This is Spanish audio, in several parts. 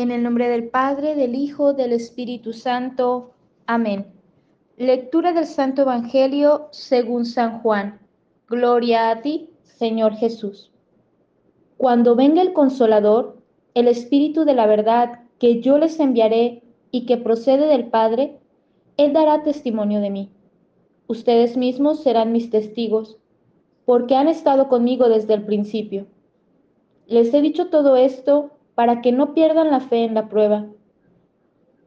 En el nombre del Padre, del Hijo, del Espíritu Santo. Amén. Lectura del Santo Evangelio según San Juan. Gloria a ti, Señor Jesús. Cuando venga el consolador, el Espíritu de la verdad que yo les enviaré y que procede del Padre, Él dará testimonio de mí. Ustedes mismos serán mis testigos, porque han estado conmigo desde el principio. Les he dicho todo esto para que no pierdan la fe en la prueba,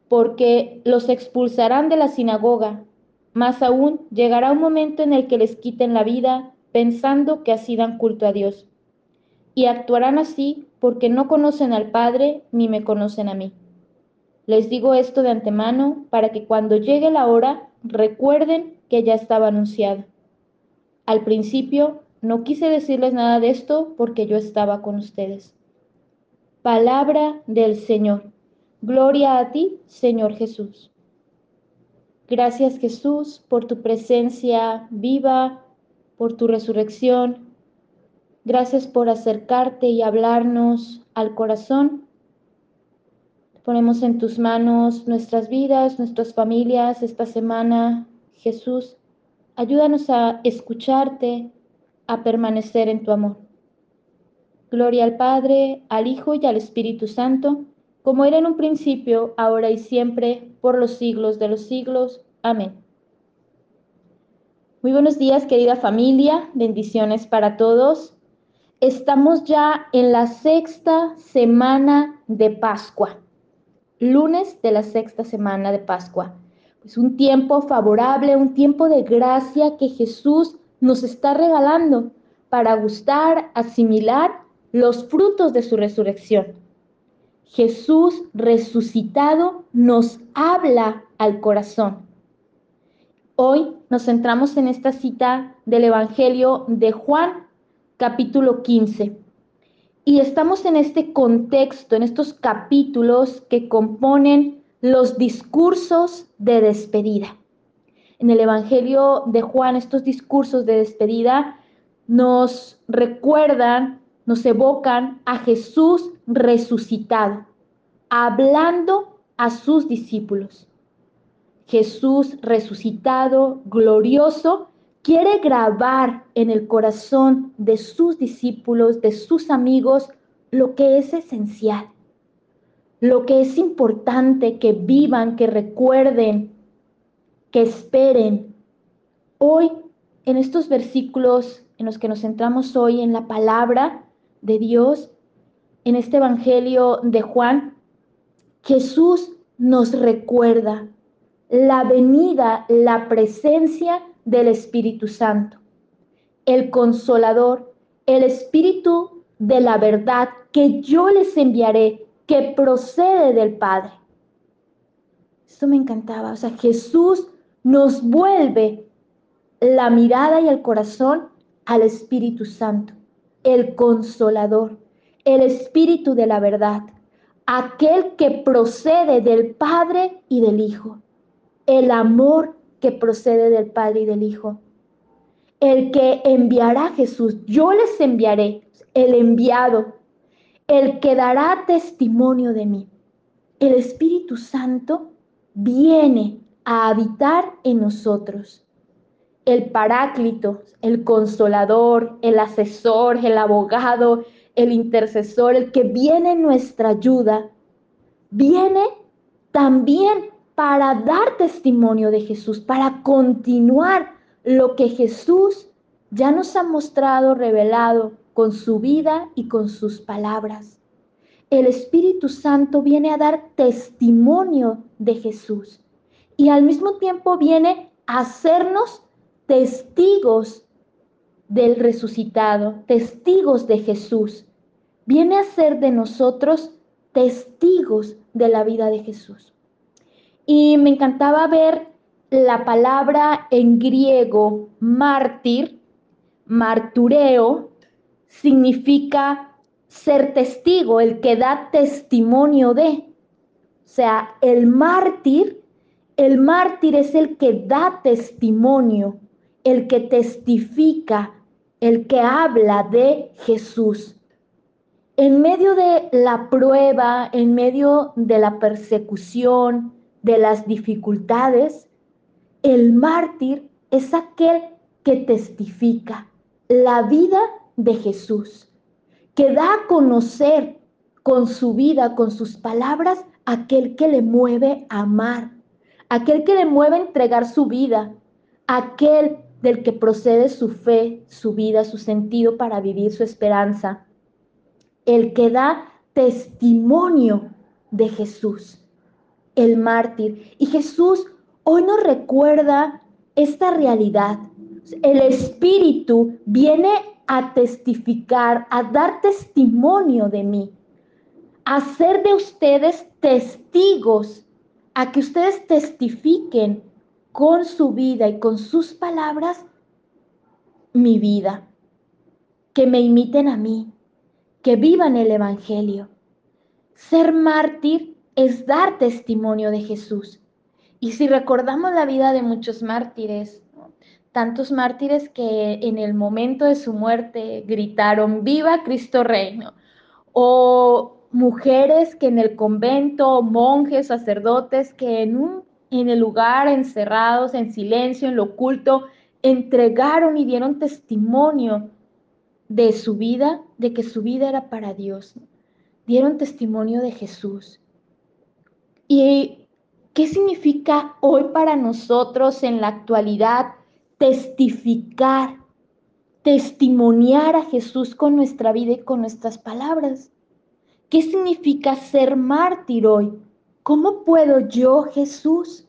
porque los expulsarán de la sinagoga. Más aún, llegará un momento en el que les quiten la vida pensando que así dan culto a Dios. Y actuarán así porque no conocen al Padre ni me conocen a mí. Les digo esto de antemano para que cuando llegue la hora recuerden que ya estaba anunciado. Al principio no quise decirles nada de esto porque yo estaba con ustedes. Palabra del Señor. Gloria a ti, Señor Jesús. Gracias Jesús por tu presencia viva, por tu resurrección. Gracias por acercarte y hablarnos al corazón Ponemos en tus manos nuestras vidas, nuestras familias esta semana. Jesús, ayúdanos a escucharte, a permanecer en tu amor. Gloria al Padre, al Hijo y al Espíritu Santo, como era en un principio, ahora y siempre, por los siglos de los siglos. Amén. Muy buenos días, querida familia. Bendiciones para todos. Estamos ya en la sexta semana de Pascua lunes de la sexta semana de Pascua. Es un tiempo favorable, un tiempo de gracia que Jesús nos está regalando para gustar, asimilar los frutos de su resurrección. Jesús resucitado nos habla al corazón. Hoy nos centramos en esta cita del Evangelio de Juan, capítulo 15. Y estamos en este contexto, en estos capítulos que componen los discursos de despedida. En el Evangelio de Juan, estos discursos de despedida nos recuerdan, nos evocan a Jesús resucitado, hablando a sus discípulos. Jesús resucitado, glorioso, quiere grabar en el corazón de sus discípulos, de sus amigos, lo que es esencial, lo que es importante que vivan, que recuerden, que esperen. Hoy, en estos versículos en los que nos centramos hoy en la palabra de Dios, en este Evangelio de Juan, Jesús nos recuerda la venida, la presencia del Espíritu Santo, el consolador, el Espíritu de la verdad que yo les enviaré, que procede del Padre. Esto me encantaba. O sea, Jesús nos vuelve la mirada y el corazón al Espíritu Santo, el consolador, el Espíritu de la verdad, aquel que procede del Padre y del Hijo, el amor que procede del Padre y del Hijo. El que enviará a Jesús, yo les enviaré, el enviado, el que dará testimonio de mí. El Espíritu Santo viene a habitar en nosotros. El paráclito, el consolador, el asesor, el abogado, el intercesor, el que viene en nuestra ayuda, viene también para dar testimonio de Jesús, para continuar lo que Jesús ya nos ha mostrado, revelado con su vida y con sus palabras. El Espíritu Santo viene a dar testimonio de Jesús y al mismo tiempo viene a hacernos testigos del resucitado, testigos de Jesús. Viene a ser de nosotros testigos de la vida de Jesús. Y me encantaba ver la palabra en griego mártir, martureo, significa ser testigo, el que da testimonio de. O sea, el mártir, el mártir es el que da testimonio, el que testifica, el que habla de Jesús. En medio de la prueba, en medio de la persecución, de las dificultades, el mártir es aquel que testifica la vida de Jesús, que da a conocer con su vida, con sus palabras, aquel que le mueve a amar, aquel que le mueve a entregar su vida, aquel del que procede su fe, su vida, su sentido para vivir su esperanza, el que da testimonio de Jesús, el mártir. Y Jesús hoy nos recuerda esta realidad. El Espíritu viene a testificar, a dar testimonio de mí, a ser de ustedes testigos, a que ustedes testifiquen con su vida y con sus palabras mi vida, que me imiten a mí, que vivan el Evangelio. Ser mártir es dar testimonio de Jesús. Y si recordamos la vida de muchos mártires, tantos mártires que en el momento de su muerte gritaron, viva Cristo Reino, o mujeres que en el convento, monjes, sacerdotes que en un en el lugar, encerrados, en silencio, en lo oculto, entregaron y dieron testimonio de su vida, de que su vida era para Dios. Dieron testimonio de Jesús. ¿Y qué significa hoy para nosotros en la actualidad testificar, testimoniar a Jesús con nuestra vida y con nuestras palabras? ¿Qué significa ser mártir hoy? ¿Cómo puedo yo, Jesús,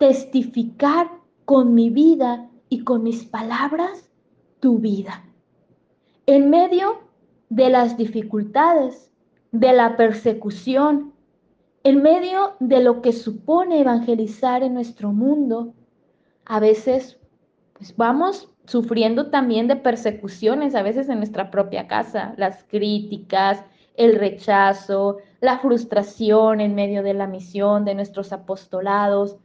testificar con mi vida y con mis palabras tu vida? En medio de las dificultades, de la persecución, en medio de lo que supone evangelizar en nuestro mundo, a veces pues vamos sufriendo también de persecuciones, a veces en nuestra propia casa, las críticas, el rechazo, la frustración en medio de la misión de nuestros apostolados,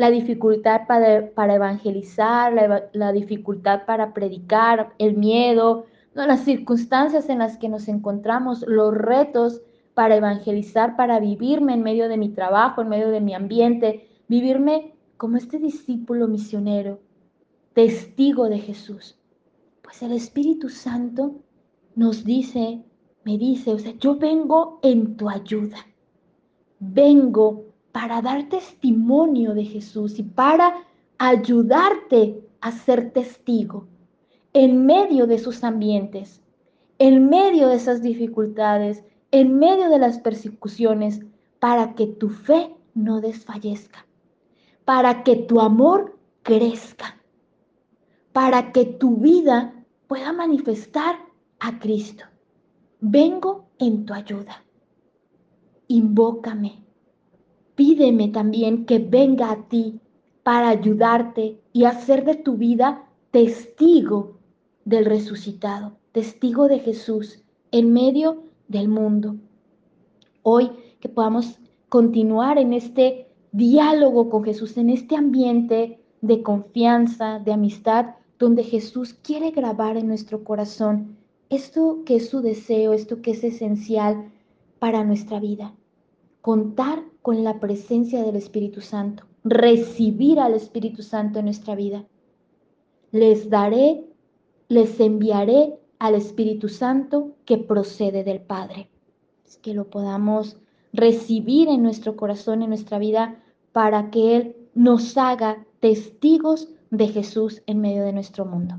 la dificultad para, evangelizar, la, dificultad para predicar, el miedo, ¿no? las circunstancias en las que nos encontramos, los retos para evangelizar, para vivirme en medio de mi trabajo, en medio de mi ambiente, vivirme como este discípulo misionero, testigo de Jesús. Pues el Espíritu Santo nos dice me dice, o sea, yo vengo en tu ayuda. Vengo para dar testimonio de Jesús y para ayudarte a ser testigo en medio de sus ambientes, en medio de esas dificultades, en medio de las persecuciones, para que tu fe no desfallezca, para que tu amor crezca, para que tu vida pueda manifestar a Cristo vengo en tu ayuda. Invócame. Pídeme también que venga a ti para ayudarte y hacer de tu vida testigo del resucitado, testigo de Jesús en medio del mundo. Hoy que podamos continuar en este diálogo con Jesús, en este ambiente de confianza, de amistad, donde Jesús quiere grabar en nuestro corazón esto que es su deseo, esto que es esencial para nuestra vida. Contar con la presencia del Espíritu Santo, recibir al Espíritu Santo en nuestra vida. Les daré, les enviaré al Espíritu Santo que procede del Padre. Es que lo podamos recibir en nuestro corazón, en nuestra vida, para que Él nos haga testigos de Jesús en medio de nuestro mundo.